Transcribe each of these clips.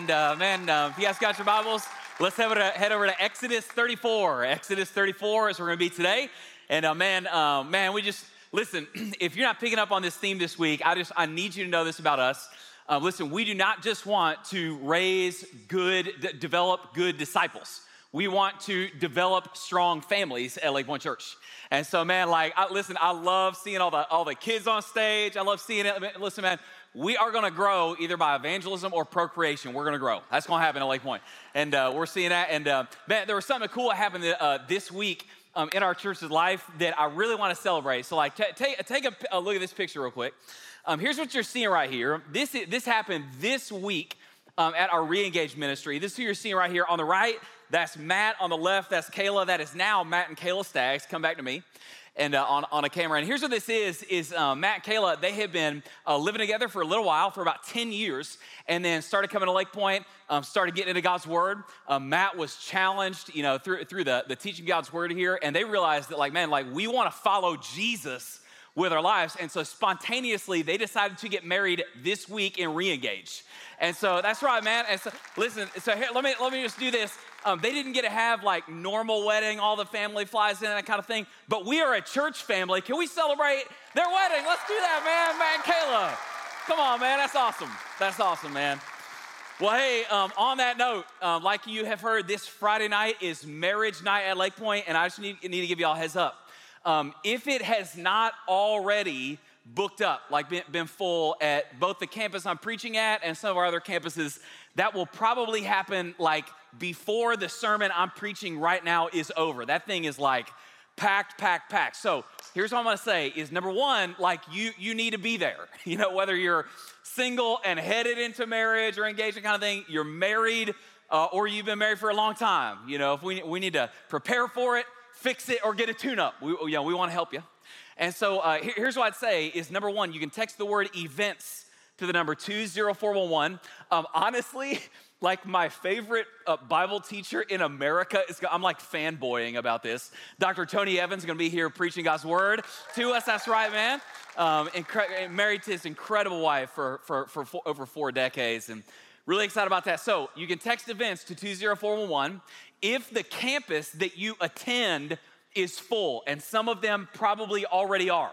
And uh, man, uh, if you guys got your Bibles, let's head over to, head over to Exodus 34. Exodus 34 is where we're going to be today. And uh, man, uh, man, we just listen. If you're not picking up on this theme this week, I just I need you to know this about us. Uh, listen, we do not just want to raise good, d- develop good disciples. We want to develop strong families at Lake Pointe Church. And so, man, like, I, listen, I love seeing all the all the kids on stage. I love seeing it. Listen, man, we are going to grow either by evangelism or procreation. We're going to grow. That's going to happen at Lake Pointe, and uh, we're seeing that. And uh, man, there was something cool that happened uh, this week um, in our church's life that I really want to celebrate. So, like, t- take take a, look at this picture real quick. Um, here's what you're seeing right here. This this happened this week um, at our reengage ministry. This is who you're seeing right here on the right. That's Matt on the left. That's Kayla. That is now Matt and Kayla Staggs. Come back to me and uh, on, on a camera. And here's what this is: is uh, Matt Kayla? They have been uh, living together for a little while, for about 10 years, and then started coming to Lake Point. Um, started getting into God's Word. Um, Matt was challenged, you know, through through the the teaching God's Word here, and they realized that, like, man, like we want to follow Jesus with our lives. And so spontaneously, they decided to get married this week and re-engage. And so that's right, man. And so listen, so here, let me let me just do this. Um, they didn't get to have like normal wedding, all the family flies in, that kind of thing. But we are a church family. Can we celebrate their wedding? Let's do that, man. Man, Kayla. Come on, man. That's awesome. That's awesome, man. Well, hey, um, on that note, um, like you have heard, this Friday night is marriage night at Lake Pointe, and I just need, need to give you all heads up. Um, if it has not already booked up, like been, been, full at both the campus I'm preaching at and some of our other campuses, that will probably happen like before the sermon I'm preaching right now is over. That thing is like packed, packed, packed. So here's what I'm gonna say is number one, like you you need to be there. You know, whether you're single and headed into marriage or engagement kind of thing, you're married uh, or you've been married for a long time. You know, if we, we need to prepare for it, fix it, or get a tune-up, we, you know, we wanna help you. And so uh, here's what I'd say is number one, you can text the word events to the number 20411. Um, honestly, like my favorite uh, Bible teacher in America is, I'm like fanboying about this. Dr. Tony Evans is gonna be here preaching God's word to us. That's right, man. Um, incre- married to his incredible wife for, for, for four, over four decades. And really excited about that. So you can text events to 20411. If the campus that you attend is full, and some of them probably already are.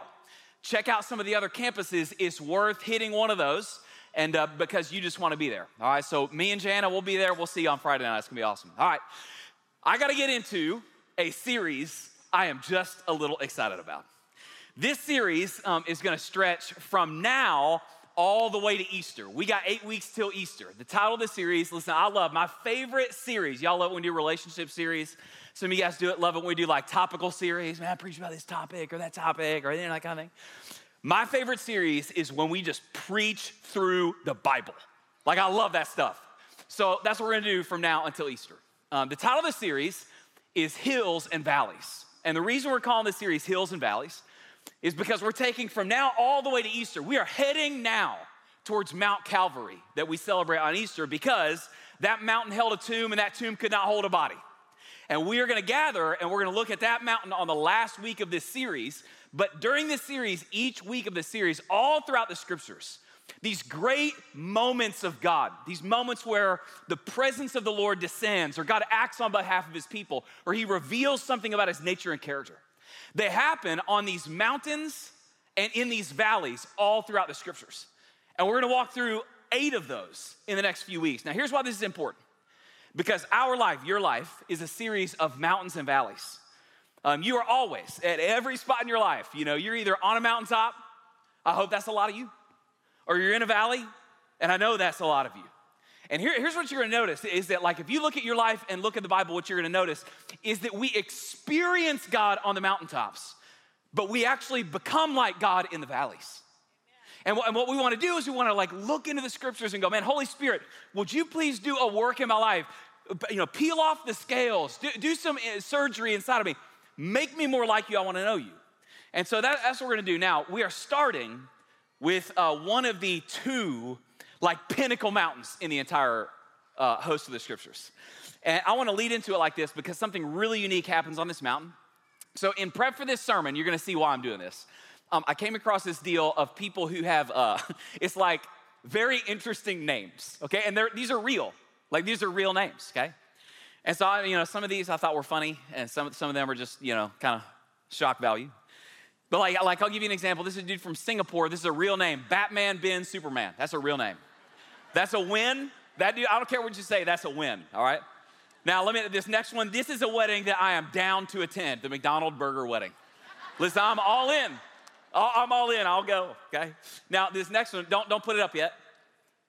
Check out some of the other campuses. It's worth hitting one of those, and uh, because you just want to be there. All right, so me and Jana will be there. We'll see you on Friday night. It's gonna be awesome. All right, I got to get into a series I am just a little excited about. This series um, is gonna stretch from now all the way to Easter. We got eight weeks till Easter. The title of the series, listen, I love my favorite series. Y'all love when we do relationship series. Some of you guys do it, love it when we do like topical series. Man, I preach about this topic or that topic or anything like that kind of thing. My favorite series is when we just preach through the Bible. Like, I love that stuff. So that's what we're gonna do from now until Easter. Um, the title of the series is Hills and Valleys. And the reason we're calling this series Hills and Valleys is because we're taking from now all the way to Easter. We are heading now towards Mount Calvary that we celebrate on Easter because that mountain held a tomb and that tomb could not hold a body. And we are gonna gather and we're gonna look at that mountain on the last week of this series. But during this series, each week of the series, all throughout the scriptures, these great moments of God, these moments where the presence of the Lord descends, or God acts on behalf of his people, or he reveals something about his nature and character. They happen on these mountains and in these valleys all throughout the scriptures. And we're gonna walk through eight of those in the next few weeks. Now, here's why this is important because our life, your life, is a series of mountains and valleys. Um, you are always at every spot in your life. You know, you're either on a mountaintop, I hope that's a lot of you, or you're in a valley, and I know that's a lot of you. And here, here's what you're gonna notice is that, like, if you look at your life and look at the Bible, what you're gonna notice is that we experience God on the mountaintops, but we actually become like God in the valleys. And, and what we wanna do is we wanna, like, look into the scriptures and go, man, Holy Spirit, would you please do a work in my life? You know, peel off the scales, do, do some uh, surgery inside of me. Make me more like you, I wanna know you. And so that, that's what we're gonna do now. We are starting with uh, one of the two like pinnacle mountains in the entire uh, host of the scriptures. And I want to lead into it like this because something really unique happens on this mountain. So, in prep for this sermon, you're going to see why I'm doing this. Um, I came across this deal of people who have, uh, it's like very interesting names, okay? And these are real, like these are real names, okay? And so, I, you know, some of these I thought were funny, and some, some of them are just, you know, kind of shock value. But like, like, I'll give you an example. This is a dude from Singapore. This is a real name Batman Ben Superman. That's a real name. That's a win. That dude, I don't care what you say, that's a win, all right? Now, let me, this next one, this is a wedding that I am down to attend, the McDonald Burger wedding. Listen, I'm all in. I'm all in, I'll go, okay? Now, this next one, don't, don't put it up yet.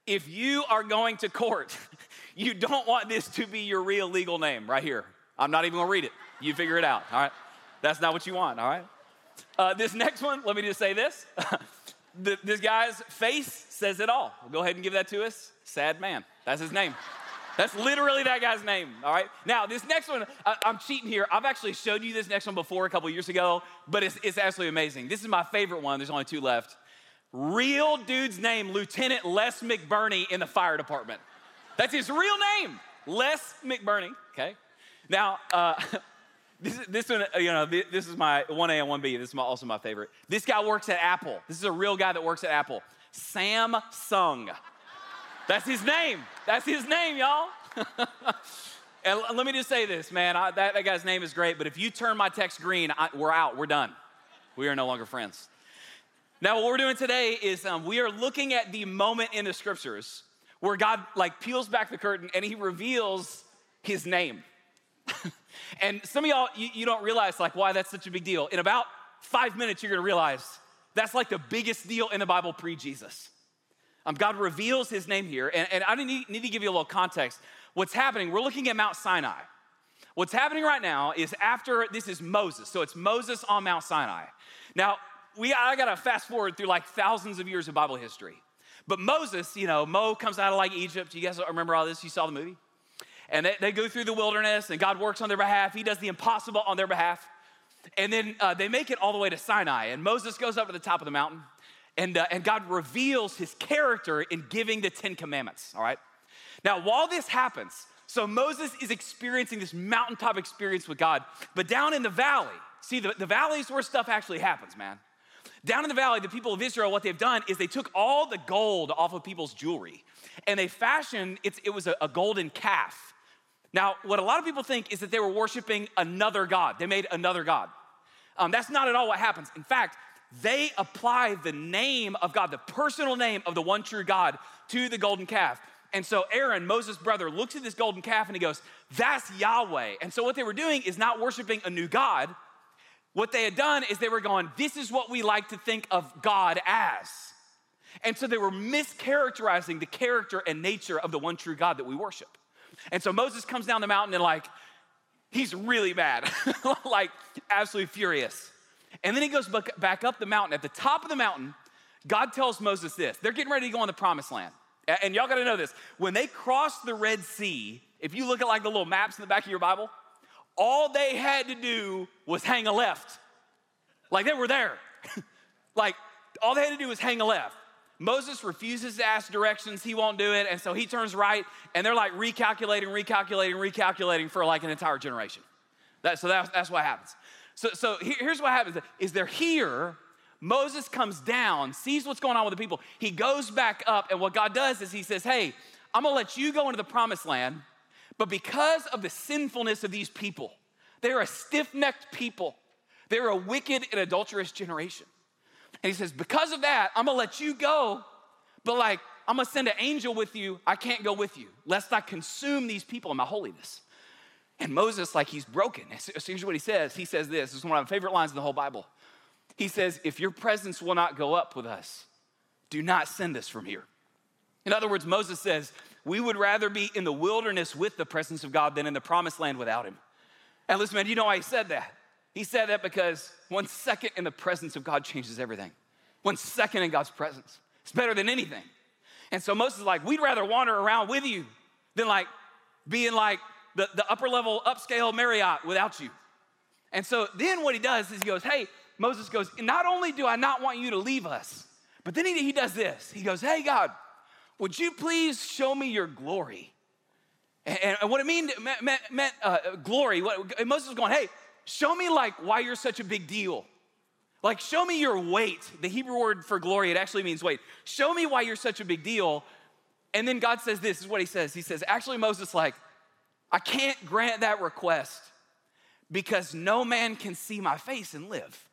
If you are going to court, you don't want this to be your real legal name right here. I'm not even gonna read it. You figure it out, all right? That's not what you want, all right? Uh, this next one, let me just say this. this guy's face says it all. Go ahead and give that to us. Sad man. That's his name. That's literally that guy's name, all right? Now, this next one, I, am cheating here. I've actually showed you this next one before a couple years ago, but it's, it's absolutely amazing. This is my favorite one. There's only two left. Real dude's name, Lieutenant Les McBurney in the fire department. That's his real name, Les McBurney, okay? Now, uh, This, this one, uh, you know, this is my 1A and 1B. This is my, also my favorite. This guy works at Apple. This is a real guy that works at Apple. Samsung. That's his name. That's his name, y'all. and let me just say this, man. I, that, that, guy's name is great, but if you turn my text green, I, we're out. We're done. We are no longer friends. Now, what we're doing today is um, we are looking at the moment in the scriptures where God like peels back the curtain and he reveals his name. and some of y'all, you, you don't realize like why that's such a big deal. In about five minutes, you're gonna realize that's like the biggest deal in the Bible pre Jesus. Um, God reveals his name here, and, and I need, need to give you a little context. What's happening, we're looking at Mount Sinai. What's happening right now is after this is Moses, so it's Moses on Mount Sinai. Now, we I gotta fast forward through like thousands of years of Bible history. But Moses, you know, Mo comes out of like Egypt. You guys remember all this? You saw the movie? and they, they, go through the wilderness and God works on their behalf. He does the impossible on their behalf. And then uh, they make it all the way to Sinai, and Moses goes up to the top of the mountain, and, uh, and God reveals his character in giving the Ten Commandments, all right? Now, while this happens, so Moses is experiencing this mountaintop experience with God, but down in the valley, see, the, the valley is where stuff actually happens, man. Down in the valley, the people of Israel, what they've done is they took all the gold off of people's jewelry and they fashioned, it was a, a golden calf now, what a lot of people think is that they were worshiping another God. They made another God. Um, that's not at all what happens. In fact, they apply the name of God, the personal name of the one true God, to the golden calf. And so Aaron, Moses' brother, looks at this golden calf and he goes, That's Yahweh. And so what they were doing is not worshiping a new God. What they had done is they were going, This is what we like to think of God as. And so they were mischaracterizing the character and nature of the one true God that we worship. And so Moses comes down the mountain and, like, he's really mad, like, absolutely furious. And then he goes back up the mountain. At the top of the mountain, God tells Moses this they're getting ready to go on the promised land. And y'all gotta know this when they crossed the Red Sea, if you look at like the little maps in the back of your Bible, all they had to do was hang a left. Like they were there. like all they had to do was hang a left. Moses refuses to ask directions, he won't do it, and so he turns right, and they're like recalculating, recalculating, recalculating for like an entire generation. That, so that's, that's what happens. So, so here's what happens is they're here, Moses comes down, sees what's going on with the people, he goes back up, and what God does is he says, hey, I'm gonna let you go into the promised land, but because of the sinfulness of these people, they're a stiff-necked people, they're a wicked and adulterous generation. And he says, Because of that, I'm gonna let you go, but like, I'm gonna send an angel with you. I can't go with you, lest I consume these people in my holiness. And Moses, like he's broken. Here's what he says. He says this. This is one of my favorite lines in the whole Bible. He says, If your presence will not go up with us, do not send us from here. In other words, Moses says, We would rather be in the wilderness with the presence of God than in the promised land without him. And listen, man, you know why he said that? He said that because one second in the presence of God changes everything. One second in God's presence. It's better than anything. And so Moses is like, we'd rather wander around with you than like being like the, the upper level upscale Marriott without you. And so then what he does is he goes, hey, Moses goes, not only do I not want you to leave us, but then he, he does this. He goes, hey, God, would you please show me your glory? And, what it mean, meant, meant uh, glory. What, Moses was going, hey, show me like why you're such a big deal. Like, show me your weight. The Hebrew word for glory, it actually means weight. Show me why you're such a big deal. And then God says this, this is what he says. He says, actually, Moses, like, I can't grant that request because no man can see my face and live.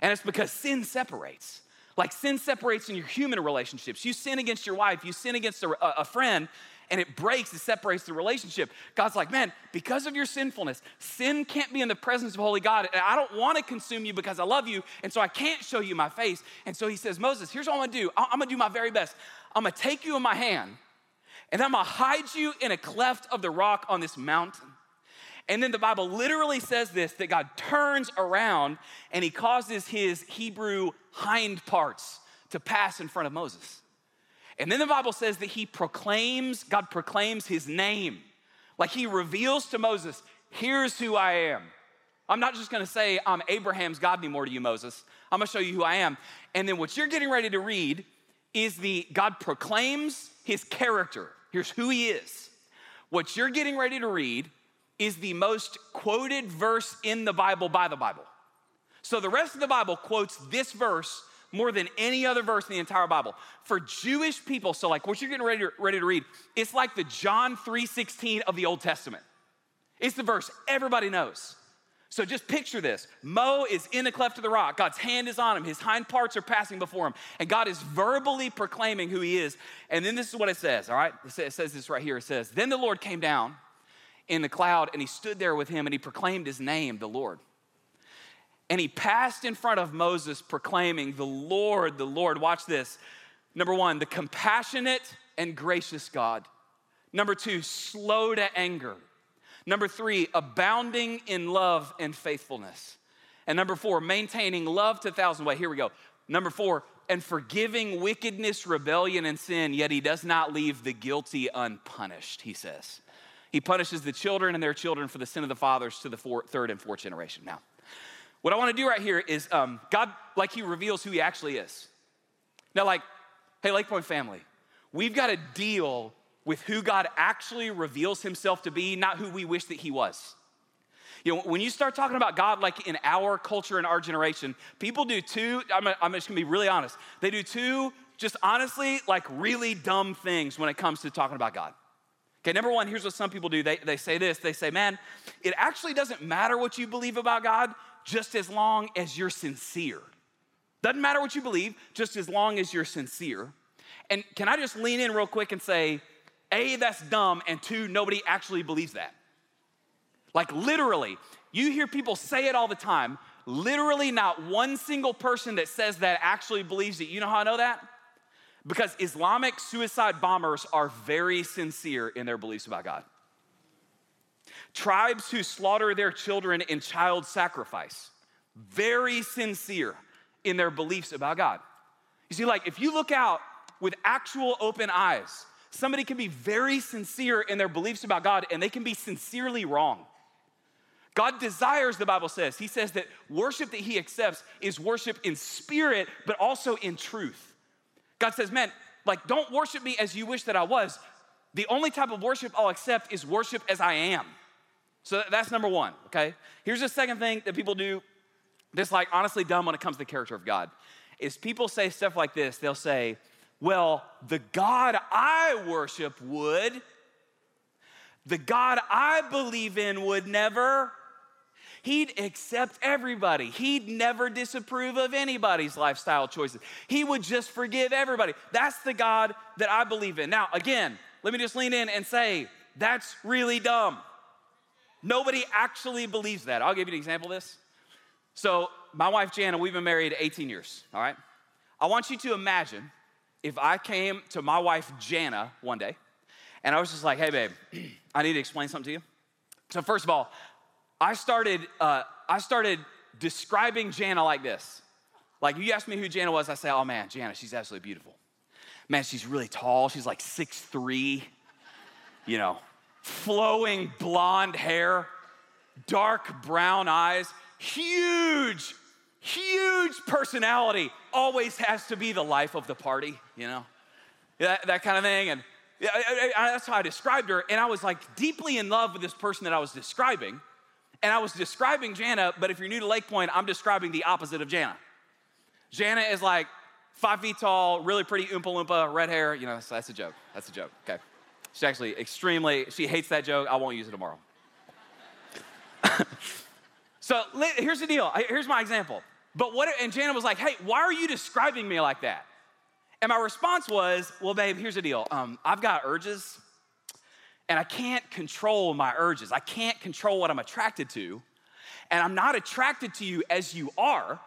And it's because sin separates. Like sin separates in your human relationships. You sin against your wife, you sin against a, a friend, and it breaks, it separates the relationship. God's like, man, because of your sinfulness, sin can't be in the presence of holy God. And I don't want to consume you because I love you, and so I can't show you my face. And so he says, Moses, here's what I'm gonna do. I'm gonna do my very best. I'm gonna take you in my hand, and I'm gonna hide you in a cleft of the rock on this mountain. And then the Bible literally says this that God turns around and he causes his Hebrew hind parts to pass in front of Moses. And then the Bible says that he proclaims, God proclaims his name. Like he reveals to Moses, here's who I am. I'm not just gonna say I'm Abraham's God anymore to you, Moses. I'm gonna show you who I am. And then what you're getting ready to read is the God proclaims his character. Here's who he is. What you're getting ready to read is the most quoted verse in the Bible by the Bible. So the rest of the Bible quotes this verse more than any other verse in the entire Bible. For Jewish people, so like what you're getting ready to, ready to read, it's like the John 3:16 of the Old Testament. It's the verse everybody knows. So just picture this. Mo is in the cleft of the rock. God's hand is on him. His hind parts are passing before him. And God is verbally proclaiming who he is. And then this is what it says, all right? It says this right here. It says, Then the Lord came down in the cloud and he stood there with him and he proclaimed his name, the Lord. And he passed in front of Moses, proclaiming, The Lord, the Lord. Watch this. Number one, the compassionate and gracious God. Number two, slow to anger. Number three, abounding in love and faithfulness. And number four, maintaining love to thousand ways. Here we go. Number four, and forgiving wickedness, rebellion, and sin, yet he does not leave the guilty unpunished, he says. He punishes the children and their children for the sin of the fathers to the four, third and fourth generation. Now, what I want to do right here is um, God, like He reveals who He actually is. Now, like, hey, Lake Pointe family, we've got to deal with who God actually reveals Himself to be, not who we wish that He was. You know, when you start talking about God, like in our culture and our generation, people do two, I'm, I'm just gonna be really honest, they do two, just honestly, like really dumb things when it comes to talking about God. Okay, number one, here's what some people do. They, they say this they say, man, it actually doesn't matter what you believe about God just as long as you're sincere. Doesn't matter what you believe, just as long as you're sincere. And can I just lean in real quick and say, A, that's dumb, and two, nobody actually believes that. Like literally, you hear people say it all the time. Literally, not one single person that says that actually believes it. You know how I know that? Because Islamic suicide bombers are very sincere in their beliefs about God. Tribes who slaughter their children in child sacrifice, very sincere in their beliefs about God. You see, like if you look out with actual open eyes, somebody can be very sincere in their beliefs about God and they can be sincerely wrong. God desires, the Bible says, He says that worship that He accepts is worship in spirit, but also in truth. God says, man, like, don't worship me as you wish that I was. The only type of worship I'll accept is worship as I am. So that's number one, okay? Here's the second thing that people do that's like honestly dumb when it comes to the character of God is people say stuff like this. They'll say, well, the God I worship would, the God I believe in would never. He'd accept everybody. He'd never disapprove of anybody's lifestyle choices. He would just forgive everybody. That's the God that I believe in. Now, again, let me just lean in and say, that's really dumb. Nobody actually believes that. I'll give you an example of this. So, my wife Jana, we've been married 18 years, all right? I want you to imagine if I came to my wife Jana one day and I was just like, hey, babe, I need to explain something to you. So, first of all, I started, uh, I started describing Jana like this. Like, you asked me who Jana was, I say, oh man, Jana, she's absolutely beautiful. Man, she's really tall. She's like six three. you know, flowing blonde hair, dark brown eyes, huge, huge personality. Always has to be the life of the party, you know, that, that kind of thing. And I, I, I, that's how I described her. And I was like deeply in love with this person that I was describing. And I was describing Jana, but if you're new to Lake Pointe, I'm describing the opposite of Jana. Jana is like five feet tall, really pretty Oompa Loompa, red hair. You know, that's, that's a joke. That's a joke. Okay. She's actually extremely, she hates that joke. I won't use it tomorrow. so here's the deal. Here's my example. But what, and Jana was like, hey, why are you describing me like that? And my response was, well, babe, here's the deal. Um, I've got urges, and I can't control my urges. I can't control what I'm attracted to. And I'm not attracted to you as you are.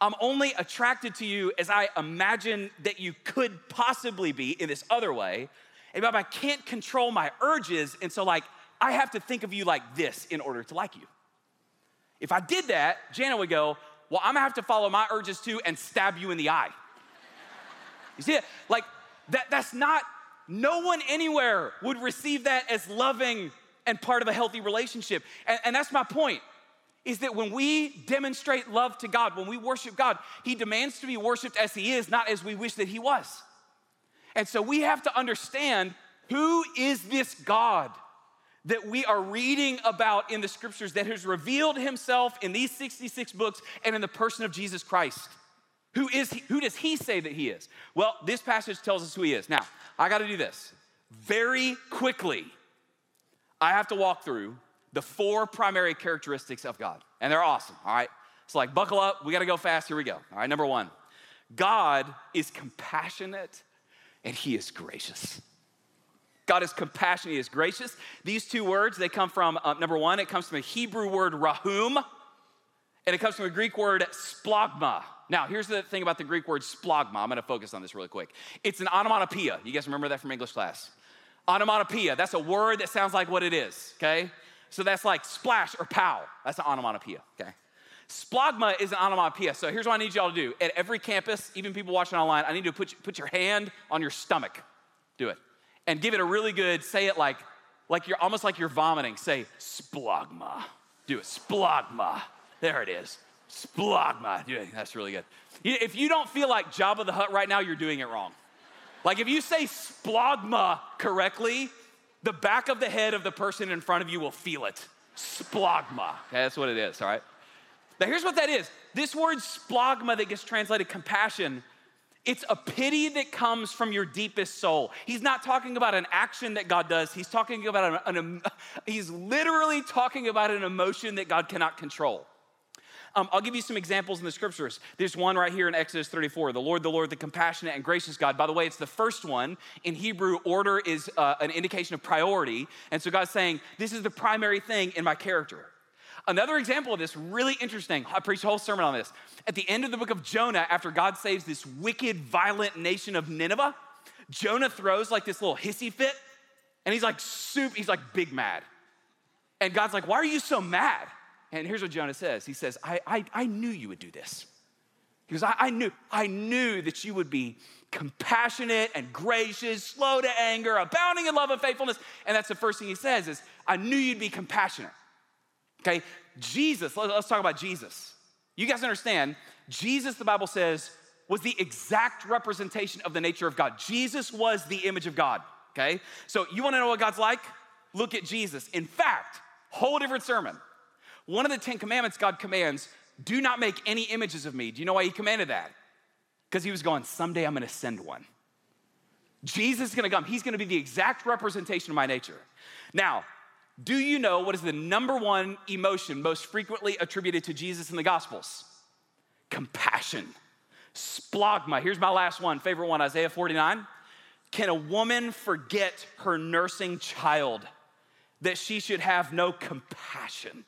I'm only attracted to you as I imagine that you could possibly be in this other way. And I can't control my urges. And so, like, I have to think of you like this in order to like you. If I did that, Jana would go, Well, I'm gonna have to follow my urges too and stab you in the eye. You see it? Like, that, that's not, no one anywhere would receive that as loving and part of a healthy relationship. And, and that's my point is that when we demonstrate love to God, when we worship God, He demands to be worshiped as He is, not as we wish that He was. And so we have to understand who is this God that we are reading about in the scriptures that has revealed Himself in these 66 books and in the person of Jesus Christ. Who is he, who does he say that he is? Well, this passage tells us who he is. Now, I got to do this very quickly. I have to walk through the four primary characteristics of God, and they're awesome, all right? So, like, buckle up, we gotta go fast, here we go. All right, number one God is compassionate and he is gracious. God is compassionate, he is gracious. These two words, they come from, uh, number one, it comes from a Hebrew word, rahum, and it comes from a Greek word, splagma. Now, here's the thing about the Greek word splagma. I'm gonna focus on this really quick. It's an onomatopoeia. You guys remember that from English class? Onomatopoeia, that's a word that sounds like what it is, okay? So that's like splash or pow. That's an onomatopoeia, okay? Splagma is an onomatopoeia. So here's what I need y'all to do. At every campus, even people watching online, I need you to put, put your hand on your stomach. Do it. And give it a really good, say it like, like you're almost like you're vomiting. Say splagma. Do it. Splagma. There it is. Splagma. That's really good. If you don't feel like Jabba the Hutt right now, you're doing it wrong. Like if you say splagma correctly, the back of the head of the person in front of you will feel it. Splagma. Okay, that's what it is, all right? Now, here's what that is this word splagma that gets translated compassion, it's a pity that comes from your deepest soul. He's not talking about an action that God does, he's talking about an, an he's literally talking about an emotion that God cannot control. Um, I'll give you some examples in the scriptures. There's one right here in Exodus 34 the Lord, the Lord, the compassionate and gracious God. By the way, it's the first one. In Hebrew, order is uh, an indication of priority. And so God's saying, This is the primary thing in my character. Another example of this, really interesting. I preached a whole sermon on this. At the end of the book of Jonah, after God saves this wicked, violent nation of Nineveh, Jonah throws like this little hissy fit, and he's like soup, he's like big mad. And God's like, Why are you so mad? And here's what Jonah says He says, I, I, I knew you would do this. He goes, I, I, knew, I knew that you would be compassionate and gracious, slow to anger, abounding in love and faithfulness. And that's the first thing he says is, I knew you'd be compassionate. Okay, Jesus, let's talk about Jesus. You guys understand, Jesus, the Bible says, was the exact representation of the nature of God. Jesus was the image of God. Okay, so you wanna know what God's like? Look at Jesus. In fact, whole different sermon. One of the Ten Commandments God commands, do not make any images of me. Do you know why he commanded that? Because he was going, someday I'm gonna send one. Jesus is gonna come. He's gonna be the exact representation of my nature. Now, Do you know what is the number one emotion most frequently attributed to Jesus in the Gospels? Compassion. Splagma. Here's my last one, favorite one, Isaiah 49. Can a woman forget her nursing child that she should have no compassion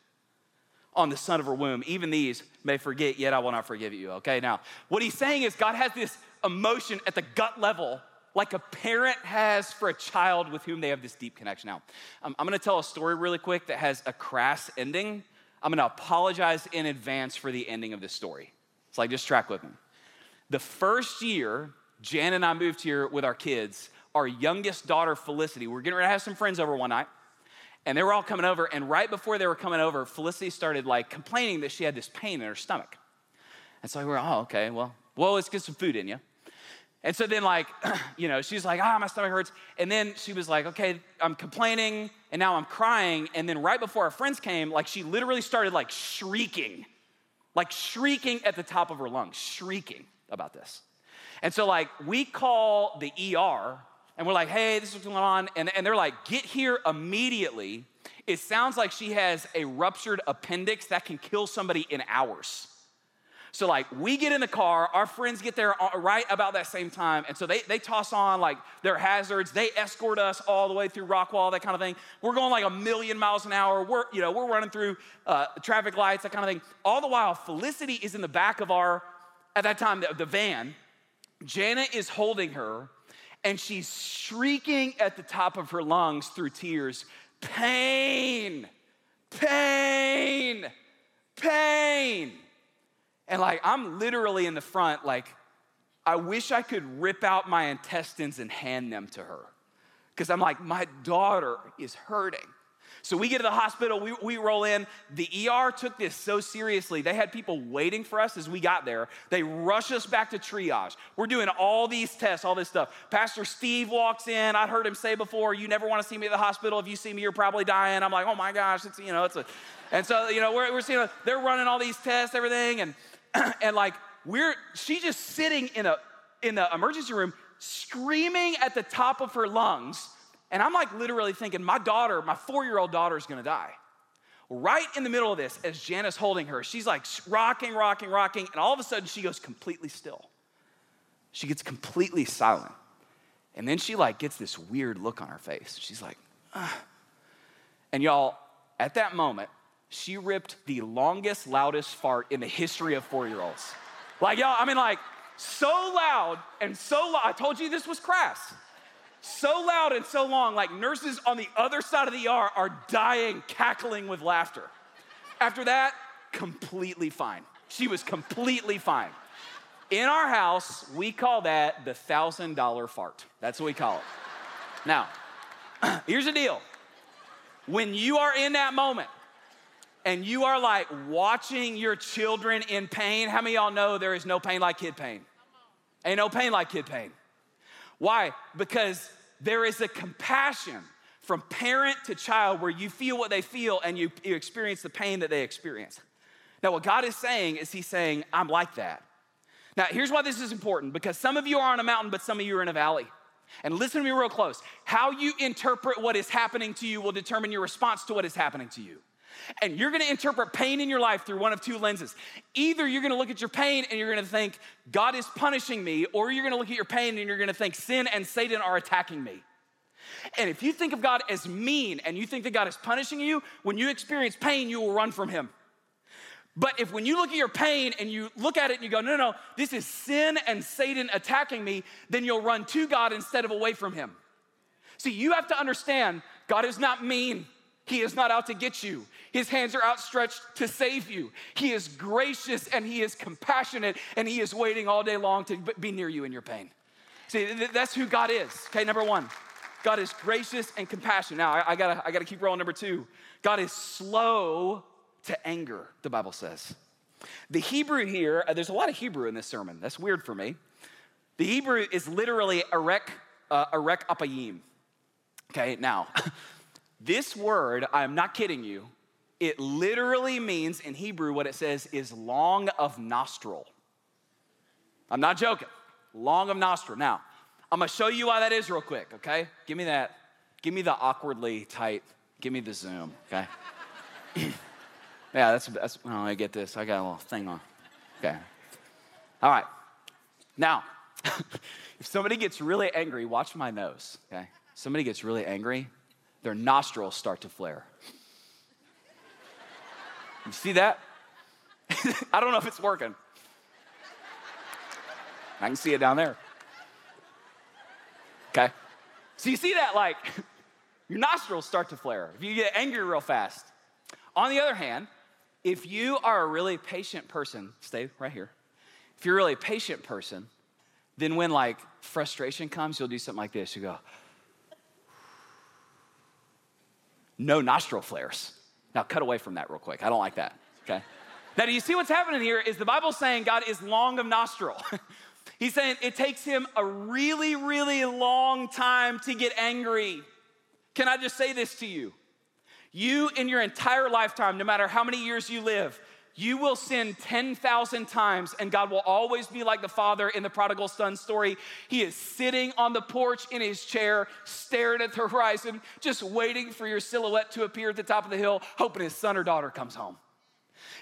on the son of her womb? Even these may forget, yet I will not forgive you. Okay, now, what he's saying is God has this emotion at the gut level like a parent has for a child with whom they have this deep connection. Now, um, I'm gonna tell a story really quick that has a crass ending. I'm gonna apologize in advance for the ending of this story. It's like, just track with me. The first year, Jan and I moved here with our kids, our youngest daughter, Felicity, we are getting ready to have some friends over one night. And they were all coming over, and right before they were coming over, Felicity started like complaining that she had this pain in her stomach. And so we were, oh, okay, well, well, let's get some food in you. And so then, like, you know, she's like, ah, my stomach hurts. And then she was like, okay, I'm complaining and now I'm crying. And then right before our friends came, like, she literally started like shrieking, like shrieking at the top of her lungs, shrieking about this. And so, like, we call the ER and we're like, hey, this is what's going on. And, and they're like, get here immediately. It sounds like she has a ruptured appendix that can kill somebody in hours. So, like, we get in the car, our friends get there right about that same time. And so they, they toss on like their hazards. They escort us all the way through Rockwall, that kind of thing. We're going like a million miles an hour. We're, you know, we're running through uh, traffic lights, that kind of thing. All the while, Felicity is in the back of our, at that time, the, the van. Janet is holding her, and she's shrieking at the top of her lungs through tears pain, pain, pain. And like, I'm literally in the front, like, I wish I could rip out my intestines and hand them to her. Because I'm like, my daughter is hurting. So we get to the hospital, we, we roll in. The ER took this so seriously. They had people waiting for us as we got there. They rush us back to triage. We're doing all these tests, all this stuff. Pastor Steve walks in. I'd heard him say before, you never want to see me at the hospital. If you see me, you're probably dying. I'm like, oh my gosh, it's, you know, it's a, and so, you know, we're, we're seeing, they're running all these tests, everything. And and like we're she's just sitting in a in the emergency room screaming at the top of her lungs and i'm like literally thinking my daughter my four-year-old daughter is to die right in the middle of this as jana's holding her she's like rocking rocking rocking and all of a sudden she goes completely still she gets completely silent and then she like gets this weird look on her face she's like Ugh. and y'all at that moment she ripped the longest, loudest fart in the history of four year olds. Like, y'all, I mean, like, so loud and so loud. I told you this was crass. So loud and so long, like nurses on the other side of the ER are dying, cackling with laughter. After that, completely fine. She was completely fine. In our house, we call that the thousand dollar fart. That's what we call it. Now, here's the deal when you are in that moment, and you are like watching your children in pain, how many y'all know there is no pain like kid pain? Ain't no pain like kid pain. Why? Because there is a compassion from parent to child where you feel what they feel and you, you experience the pain that they experience. Now, what God is saying is He's saying, I'm like that. Now, here's why this is important because some of you are on a mountain, but some of you are in a valley. And listen to me real close. How you interpret what is happening to you will determine your response to what is happening to you. And you're gonna interpret pain in your life through one of two lenses. Either you're gonna look at your pain and you're gonna think, God is punishing me, or you're gonna look at your pain and you're gonna think, sin and Satan are attacking me. And if you think of God as mean and you think that God is punishing you, when you experience pain, you will run from Him. But if when you look at your pain and you look at it and you go, no, no, no, this is sin and Satan attacking me, then you'll run to God instead of away from Him. See, you have to understand God is not mean. He is not out to get you. His hands are outstretched to save you. He is gracious and he is compassionate and he is waiting all day long to be near you in your pain. See, that's who God is. Okay, number one, God is gracious and compassionate. Now, I, I, gotta, I gotta keep rolling. Number two, God is slow to anger, the Bible says. The Hebrew here, uh, there's a lot of Hebrew in this sermon. That's weird for me. The Hebrew is literally erek, uh, erek apayim. Okay, now, this word, I'm not kidding you, it literally means in Hebrew what it says is long of nostril. I'm not joking. Long of nostril. Now, I'm gonna show you why that is real quick, okay? Give me that. Give me the awkwardly tight Give me the zoom, okay? yeah, that's, that's, oh, I get this. I got a little thing on. Okay. All right. Now, if somebody gets really angry, watch my nose, okay? Somebody gets really angry, their nostrils start to flare. You see that? I don't know if it's working. I can see it down there. Okay? So you see that, like, your nostrils start to flare if you get angry real fast. On the other hand, if you are a really patient person, stay right here. If you're really a patient person, then when like frustration comes, you'll do something like this. You go, no nostril flares. Now cut away from that real quick. I don't like that. Okay. Now, do you see what's happening here? Is the Bible saying God is long of nostril? He's saying it takes him a really, really long time to get angry. Can I just say this to you? You, in your entire lifetime, no matter how many years you live, you will sin 10,000 times, and God will always be like the father in the prodigal son story. He is sitting on the porch in his chair, staring at the horizon, just waiting for your silhouette to appear at the top of the hill, hoping his son or daughter comes home.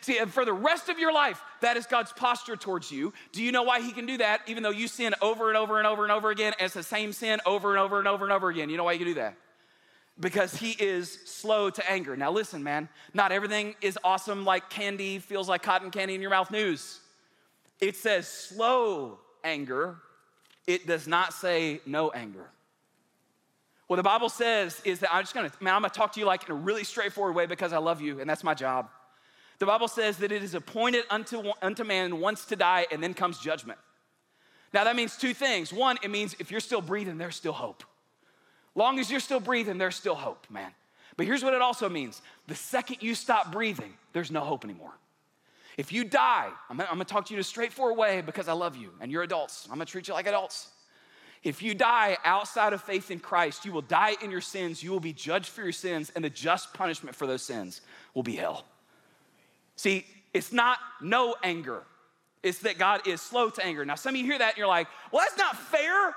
See, and for the rest of your life, that is God's posture towards you. Do you know why He can do that, even though you sin over and over and over and over again? as it's the same sin over and over and over and over again. You know why He can do that? Because He is slow to anger. Now, listen, man, not everything is awesome like candy, feels like cotton candy in your mouth news. It says slow anger, it does not say no anger. What the Bible says is that I'm just gonna, man, I'm gonna talk to you like in a really straightforward way because I love you, and that's my job. The Bible says that it is appointed unto, unto man once to die, and then comes judgment. Now, that means two things. One, it means if you're still breathing, there's still hope. Long as you're still breathing, there's still hope, man. But here's what it also means the second you stop breathing, there's no hope anymore. If you die, I'm gonna, I'm gonna talk to you in a straightforward way because I love you and you're adults. I'm gonna treat you like adults. If you die outside of faith in Christ, you will die in your sins, you will be judged for your sins, and the just punishment for those sins will be hell. See, it's not no anger, it's that God is slow to anger. Now, some of you hear that and you're like, well, that's not fair.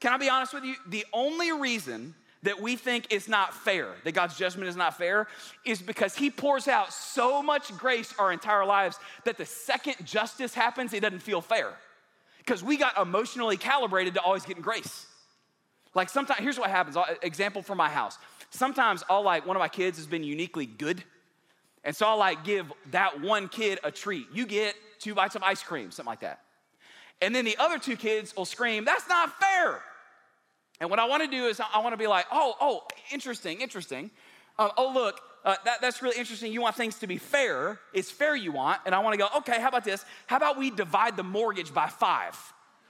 Can I be honest with you? The only reason that we think it's not fair, that God's judgment is not fair, is because He pours out so much grace our entire lives that the second justice happens, it doesn't feel fair. Because we got emotionally calibrated to always getting grace. Like sometimes, here's what happens. Example from my house. Sometimes I'll like, one of my kids has been uniquely good and so I'll like give that one kid a treat. You get two bites of ice cream, something like that. And then the other two kids will scream, That's not fair. And what I want to do is I want to be like, Oh, oh, interesting, interesting. Uh, oh, look, uh, that, that's really interesting. You want things to be fair. It's fair you want. And I want to go, okay, how about this? How about we divide the mortgage by five?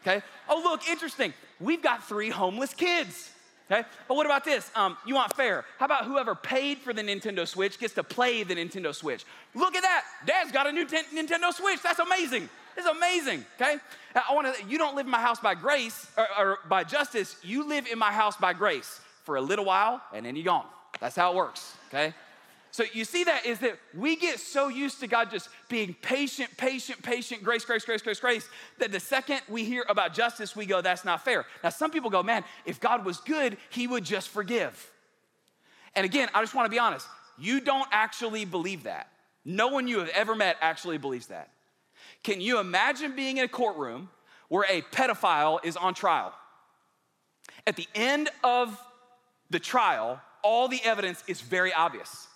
Okay. Oh, look, interesting. We've got three homeless kids. Okay? But what about this? Um, you want fair. How about whoever paid for the Nintendo Switch gets to play the Nintendo Switch? Look at that. Dad's got a new t- Nintendo Switch. That's amazing. It's amazing, okay? I want to, you don't live in my house by grace or, or by justice. You live in my house by grace for a little while and then you're gone. That's how it works, okay? So you see that is that we get so used to God just being patient, patient, patient, grace, grace, grace, grace, grace, that the second we hear about justice, we go, that's not fair. Now, some people go, man, if God was good, he would just forgive. And again, I just want to be honest, you don't actually believe that. No one you have ever met actually believes that. Can you imagine being in a courtroom where a pedophile is on trial? At the end of the trial, all the evidence is very obvious.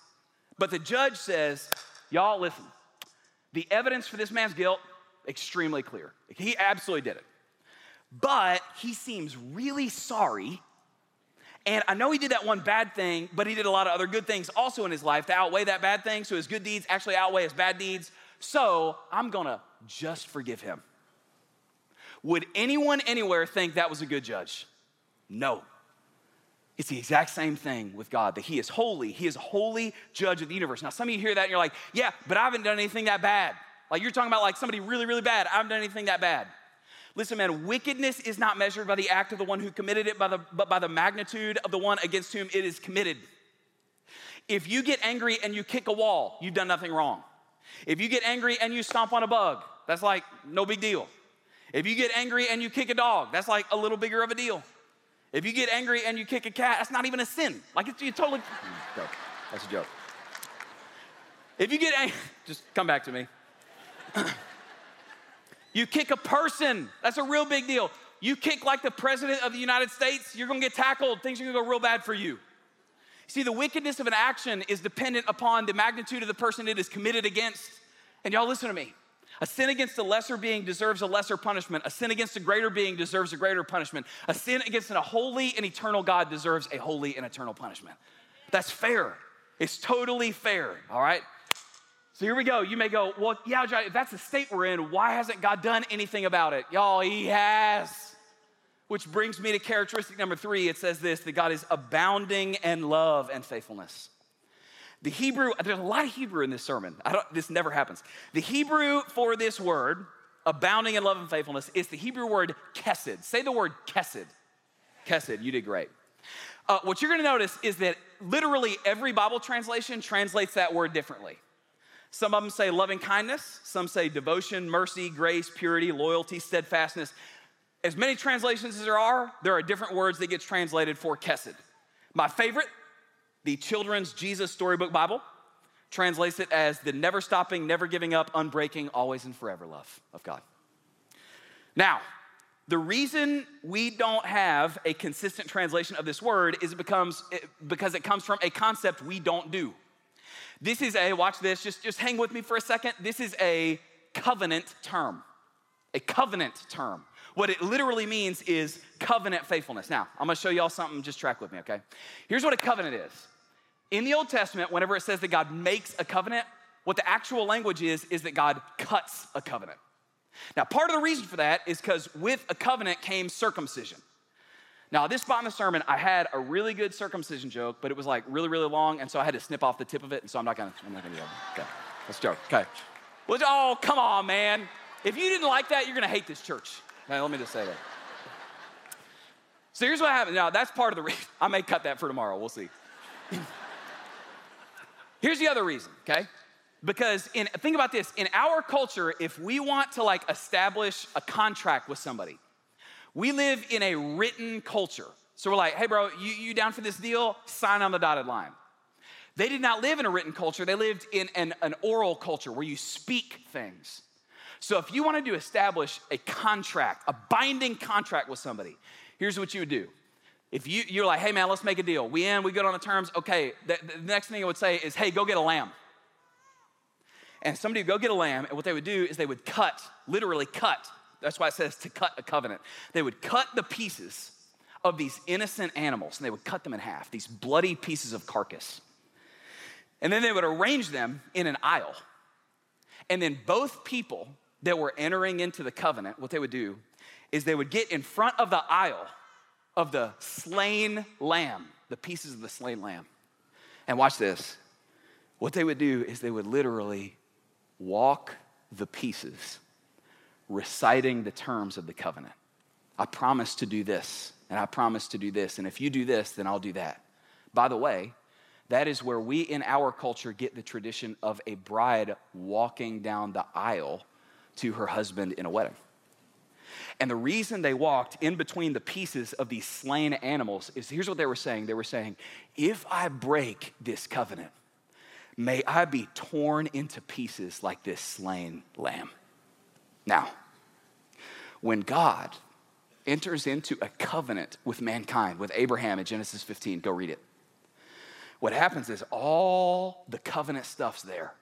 But the judge says, y'all, listen, the evidence for this man's guilt, extremely clear. He absolutely did it. But he seems really sorry. And I know he did that one bad thing, but he did a lot of other good things also in his life to outweigh that bad thing. So his good deeds actually outweigh his bad deeds. So I'm gonna just forgive him. Would anyone anywhere think that was a good judge? No. It's the exact same thing with God, that He is holy. He is holy judge of the universe. Now, some of you hear that and you're like, yeah, but I haven't done anything that bad. Like you're talking about like somebody really, really bad. I haven't done anything that bad. Listen, man, wickedness is not measured by the act of the one who committed it, by the, but by the magnitude of the one against whom it is committed. If you get angry and you kick a wall, you've done nothing wrong. If you get angry and you stomp on a bug, that's like no big deal. If you get angry and you kick a dog, that's like a little bigger of a deal. If you get angry and you kick a cat, that's not even a sin. Like it's you totally. Mm, joke. That's a joke. If you get angry, just come back to me. you kick a person, that's a real big deal. You kick like the president of the United States, you're gonna get tackled. Things are gonna go real bad for you. See, the wickedness of an action is dependent upon the magnitude of the person it is committed against. And y'all listen to me. A sin against a lesser being deserves a lesser punishment. A sin against a greater being deserves a greater punishment. A sin against a holy and eternal God deserves a holy and eternal punishment. That's fair. It's totally fair, all right? So here we go. You may go, well, yeah, John, if that's the state we're in, why hasn't God done anything about it? Y'all, He has. Which brings me to characteristic number three. It says this that God is abounding in love and faithfulness. The Hebrew, there's a lot of Hebrew in this sermon. this never happens. The Hebrew for this word, abounding in love and faithfulness, is the Hebrew word kesed. Say the word kesed. Kesed, you did great. Uh, what you're gonna notice is that literally every Bible translation translates that word differently. Some of them say loving kindness, some say devotion, mercy, grace, purity, loyalty, steadfastness. As many translations as there are, there are different words that get translated for kesed. My favorite the Children's Jesus Storybook Bible translates it as the never stopping, never giving up, unbreaking, always and forever love of God. Now, the reason we don't have a consistent translation of this word is it becomes because it comes from a concept we don't do. This is a watch this, just, just hang with me for a second. This is a covenant term. A covenant term. What it literally means is covenant faithfulness. Now, I'm gonna show y'all something, just track with me, okay? Here's what a covenant is in the Old Testament, whenever it says that God makes a covenant, what the actual language is, is that God cuts a covenant. Now, part of the reason for that is because with a covenant came circumcision. Now, this spot in the sermon, I had a really good circumcision joke, but it was like really, really long, and so I had to snip off the tip of it, and so I'm not gonna, I'm not gonna do that. Okay, let's joke. Okay. Well, oh, come on, man. If you didn't like that, you're gonna hate this church. Okay, let me just say that. So here's what happened. Now, that's part of the reason. I may cut that for tomorrow. We'll see. Here's the other reason, okay? Because in think about this, in our culture, if we want to like establish a contract with somebody, we live in a written culture. So we're like, hey bro, you, you down for this deal? Sign on the dotted line. They did not live in a written culture, they lived in an, an oral culture where you speak things. So if you wanted to establish a contract, a binding contract with somebody, here's what you would do if you, you're like, hey man, let's make a deal. We in, we good on the terms. Okay, the, the next thing I would say is, hey, go get a lamb. And somebody would go get a lamb, and what they would do is they would cut, literally cut. That's why it says to cut a covenant. They would cut the pieces of these innocent animals, and they would cut them in half, these bloody pieces of carcass. And then they would arrange them in an aisle. And then both people that were entering into the covenant, what they would do is they would get in front of the aisle of the slain lamb, the pieces of the slain lamb. And watch this. What they would do is they would literally walk the pieces, reciting the terms of the covenant. I promise to do this, and I promise to do this, and if you do this, then I'll do that. By the way, that is where we in our culture get the tradition of a bride walking down the aisle to her husband in a wedding. And the reason they walked in between the pieces of these slain animals is here's what they were saying they were saying, if I break this covenant, may I be torn into pieces like this slain lamb. Now, when God enters into a covenant with mankind, with Abraham in Genesis 15, go read it. What happens is all the covenant stuff's there.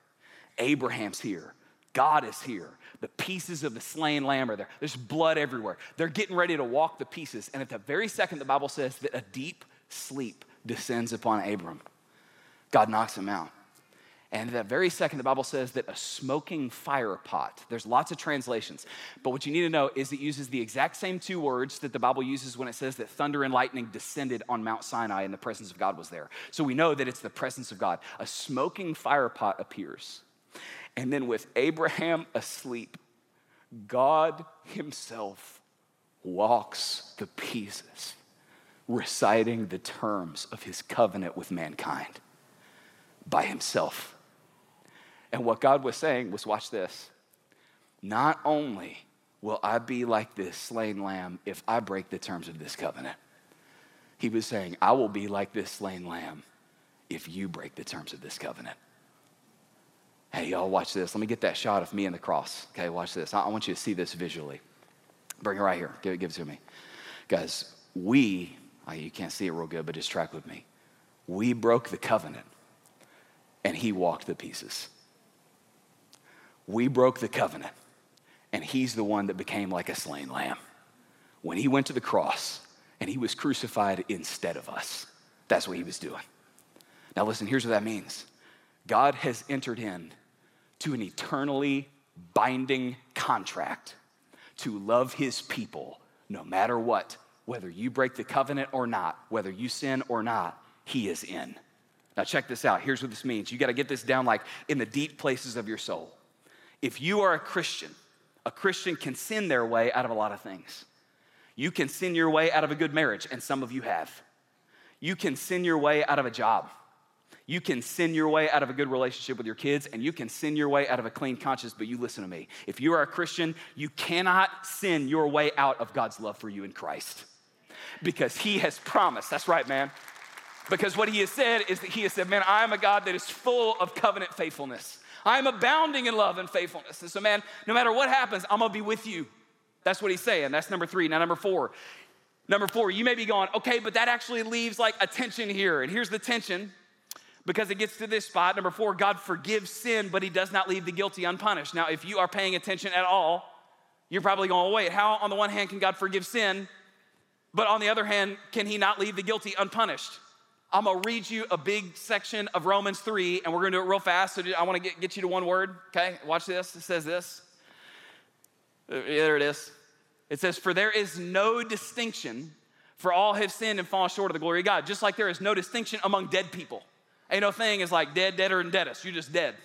Abraham's here, God is here. The pieces of the slain lamb are there. There's blood everywhere. They're getting ready to walk the pieces. And at the very second, the Bible says that a deep sleep descends upon Abram. God knocks him out. And at that very second, the Bible says that a smoking fire pot, there's lots of translations, but what you need to know is it uses the exact same two words that the Bible uses when it says that thunder and lightning descended on Mount Sinai and the presence of God was there. So we know that it's the presence of God. A smoking fire pot appears. And then with Abraham asleep, God Himself walks the pieces, reciting the terms of His covenant with mankind by Himself. And what God was saying was watch this. Not only will I be like this slain lamb if I break the terms of this covenant, He was saying, I will be like this slain lamb if you break the terms of this covenant. Hey, y'all, watch this. Let me get that shot of me and the cross. Okay, watch this. I, want you to see this visually. Bring it right here. Give it, give it to me. Guys, we, oh, you can't see it real good, but just track with me. We broke the covenant and he walked the pieces. We broke the covenant and he's the one that became like a slain lamb. When he went to the cross and he was crucified instead of us, that's what he was doing. Now, listen, here's what that means God has entered in to an eternally binding contract to love his people no matter what, whether you break the covenant or not, whether you sin or not, he is in. Now, check this out. Here's what this means. You got to get this down like in the deep places of your soul. If you are a Christian, a Christian can sin their way out of a lot of things. You can sin your way out of a good marriage, and some of you have. You can sin your way out of a job. You can sin your way out of a good relationship with your kids, and you can sin your way out of a clean conscience, but you listen to me. If you are a Christian, you cannot sin your way out of God's love for you in Christ because He has promised. That's right, man. Because what He has said is that He has said, Man, I am a God that is full of covenant faithfulness. I am abounding in love and faithfulness. And so, man, no matter what happens, I'm gonna be with you. That's what He's saying. That's number three. Now, number four. Number four, you may be going, okay, but that actually leaves like a tension here. And here's the tension because it gets to this spot. Number four, God forgives sin, but he does not leave the guilty unpunished. Now, if you are paying attention at all, you're probably going, wait, how on the one hand can God forgive sin, but on the other hand, can he not leave the guilty unpunished? I'm gonna read you a big section of Romans 3, and we're gonna do it real fast. So I wanna get, get you to one word, okay? Watch this. It says this. Uh, there it is. It says, For there is no distinction, for all have sinned and fallen short of the glory of God, just like there is no distinction among dead people. Ain't no thing is like dead, deader, and deadest. You're just dead.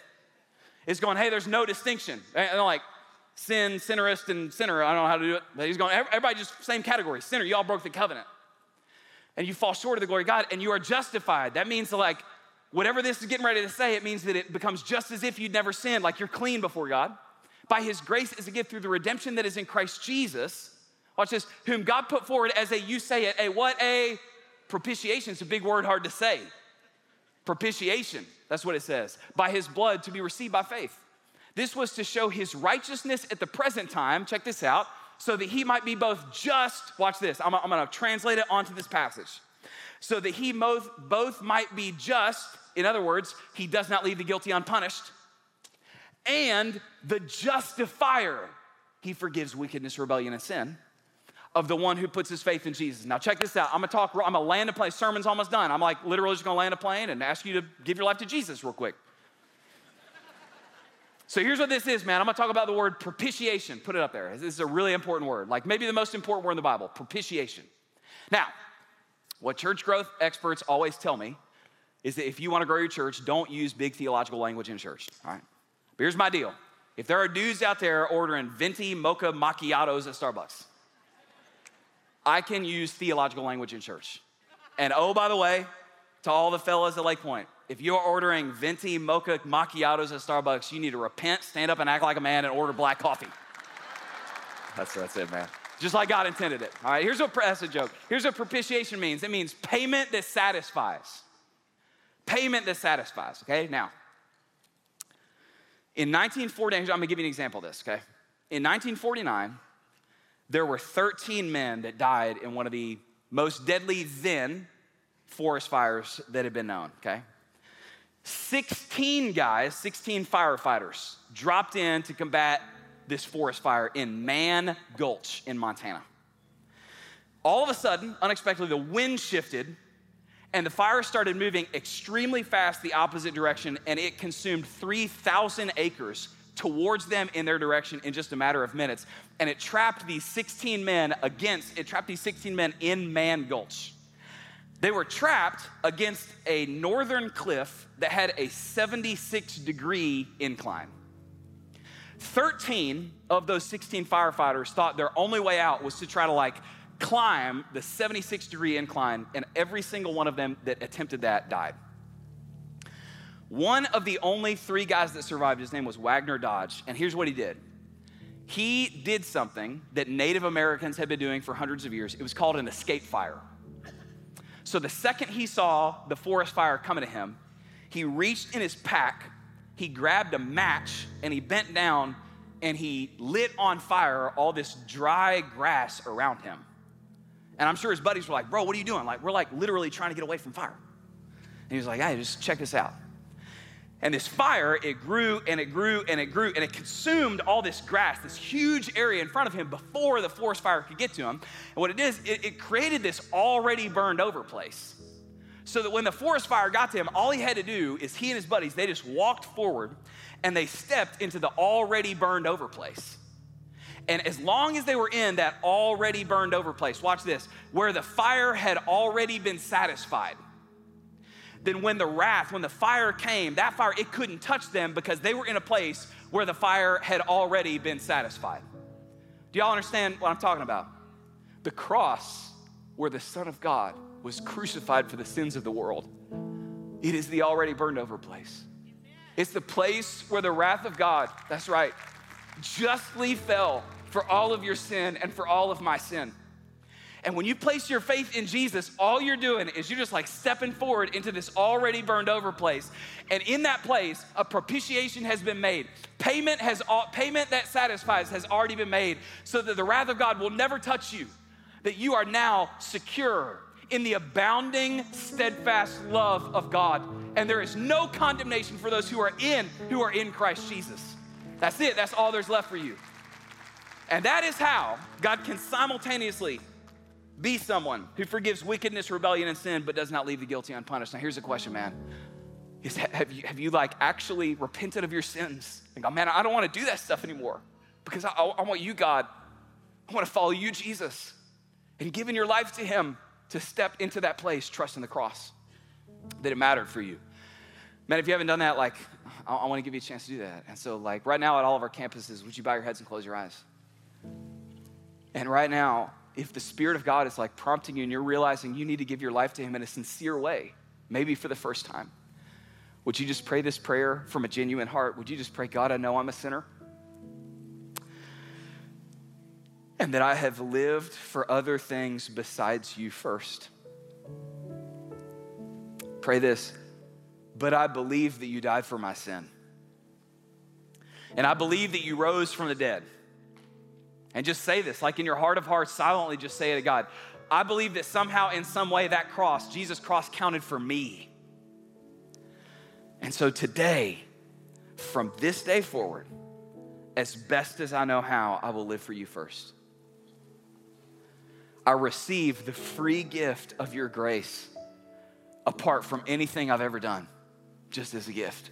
It's going, hey, there's no distinction. And like sin, sinnerist, and sinner. I don't know how to do it. But he's going, everybody just same category. Sinner, y'all broke the covenant. And you fall short of the glory of God and you are justified. That means like whatever this is getting ready to say, it means that it becomes just as if you'd never sinned, like you're clean before God. By his grace as a gift through the redemption that is in Christ Jesus. Watch this, whom God put forward as a, you say it, a what? A propitiation. It's a big word, hard to say propitiation. That's what it says. By his blood to be received by faith. This was to show his righteousness at the present time. Check this out. So that he might be both just, watch this, I'm, I'm gonna translate it onto this passage. So that he both, both might be just, in other words, he does not leave the guilty unpunished, and the justifier, he forgives wickedness, rebellion, and sin of the one who puts his faith in Jesus. Now, check this out. I'm gonna talk, I'm gonna land a plane. Sermon's almost done. I'm like literally just gonna land a plane and ask you to give your life to Jesus real quick. So here's what this is, man. I'm gonna talk about the word propitiation. Put it up there. This is a really important word, like maybe the most important word in the Bible propitiation. Now, what church growth experts always tell me is that if you wanna grow your church, don't use big theological language in church, all right? But here's my deal. If there are dudes out there ordering venti mocha macchiatos at Starbucks, I can use theological language in church. And oh, by the way, to all the fellas at Lake Pointe, if you're ordering venti mocha macchiatos at Starbucks, you need to repent, stand up and act like a man, and order black coffee. That's, that's it, man. Just like God intended it. All right, here's what, that's a joke. Here's what propitiation means it means payment that satisfies. Payment that satisfies, okay? Now, in 1949, I'm gonna give you an example of this, okay? In 1949, there were 13 men that died in one of the most deadly then forest fires that had been known, okay? 16 guys, 16 firefighters dropped in to combat this forest fire in Mann Gulch in Montana. All of a sudden, unexpectedly, the wind shifted and the fire started moving extremely fast the opposite direction and it consumed 3,000 acres towards them in their direction in just a matter of minutes. And it trapped these 16 men against, it trapped these 16 men in Mann Gulch. They were trapped against a northern cliff that had a 76 degree incline. 13 of those 16 firefighters thought their only way out was to try to like climb the 76 degree incline, and every single one of them that attempted that died. One of the only three guys that survived, his name was Wagner Dodge. And here's what he did he did something that Native Americans had been doing for hundreds of years. It was called an escape fire. So the second he saw the forest fire coming to him, he reached in his pack, he grabbed a match, and he bent down and he lit on fire all this dry grass around him. And I'm sure his buddies were like, Bro, what are you doing? Like, we're like literally trying to get away from fire. And he was like, Hey, just check this out. And this fire, it grew and it grew and it grew and it consumed all this grass, this huge area in front of him before the forest fire could get to him. And what it is, it, it created this already burned over place. So that when the forest fire got to him, all he had to do is he and his buddies, they just walked forward and they stepped into the already burned over place. And as long as they were in that already burned over place, watch this, where the fire had already been satisfied then when the wrath, when the fire came, that fire, it couldn't touch them because they were in a place where the fire had already been satisfied. Do y'all understand what I'm talking about? The cross where the Son of God was crucified for the sins of the world, it is the already burned over place. It's the place where the wrath of God, that's right, justly fell for all of your sin and for all of my sin. And when you place your faith in Jesus, all you're doing is you're just like stepping forward into this already burned over place. And in that place, a propitiation has been made. Payment has payment that satisfies has already been made so that the wrath of God will never touch you. That you are now secure in the abounding steadfast love of God. And there is no condemnation for those who are in who are in Christ Jesus. That's it. That's all there's left for you. And that is how God can simultaneously be someone who forgives wickedness, rebellion, and sin, but does not leave the guilty unpunished. Now, here's a question, man. Is, have, you, have you like actually repented of your sins and go, man, I don't want to do that stuff anymore because I, I want you, God. I want to follow you, Jesus, and giving your life to Him to step into that place, trusting the cross that it mattered for you. Man, if you haven't done that, like, I, I want to give you a chance to do that. And so, like, right now at all of our campuses, would you bow your heads and close your eyes? And right now, if the Spirit of God is like prompting you and you're realizing you need to give your life to Him in a sincere way, maybe for the first time, would you just pray this prayer from a genuine heart? Would you just pray, God, I know I'm a sinner? And that I have lived for other things besides you first. Pray this, but I believe that you died for my sin. And I believe that you rose from the dead. And just say this, like in your heart of hearts, silently just say it to God. I believe that somehow, in some way, that cross, Jesus' cross, counted for me. And so today, from this day forward, as best as I know how, I will live for you first. I receive the free gift of your grace apart from anything I've ever done, just as a gift.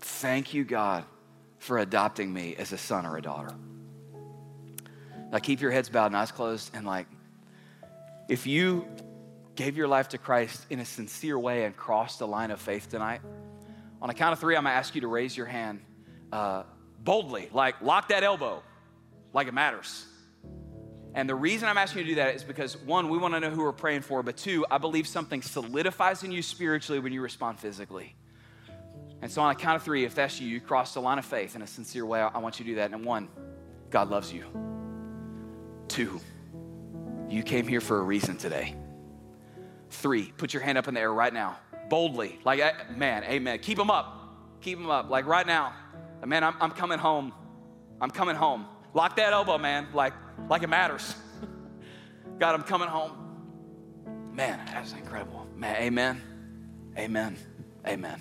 Thank you, God, for adopting me as a son or a daughter. Now keep your heads bowed and eyes closed. And like, if you gave your life to Christ in a sincere way and crossed the line of faith tonight, on a count of three, I'm gonna ask you to raise your hand uh, boldly, like lock that elbow, like it matters. And the reason I'm asking you to do that is because one, we wanna know who we're praying for, but two, I believe something solidifies in you spiritually when you respond physically. And so, on a count of three, if that's you, you cross the line of faith in a sincere way, I want you to do that. And one, God loves you. Two, you came here for a reason today. Three, put your hand up in the air right now, boldly. Like, eh, man, amen. Keep them up. Keep them up. Like, right now, man, I'm, I'm coming home. I'm coming home. Lock that elbow, man, like, like it matters. God, I'm coming home. Man, that's incredible. Man, amen. Amen. Amen.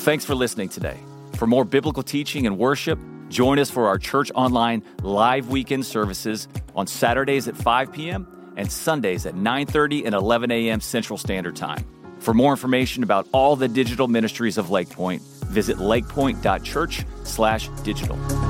Thanks for listening today. For more biblical teaching and worship, Join us for our Church Online live weekend services on Saturdays at 5 p.m. and Sundays at 9:30 and 11 a.m. Central Standard Time. For more information about all the digital ministries of Lake Pointe, visit lakepointe.church/digital.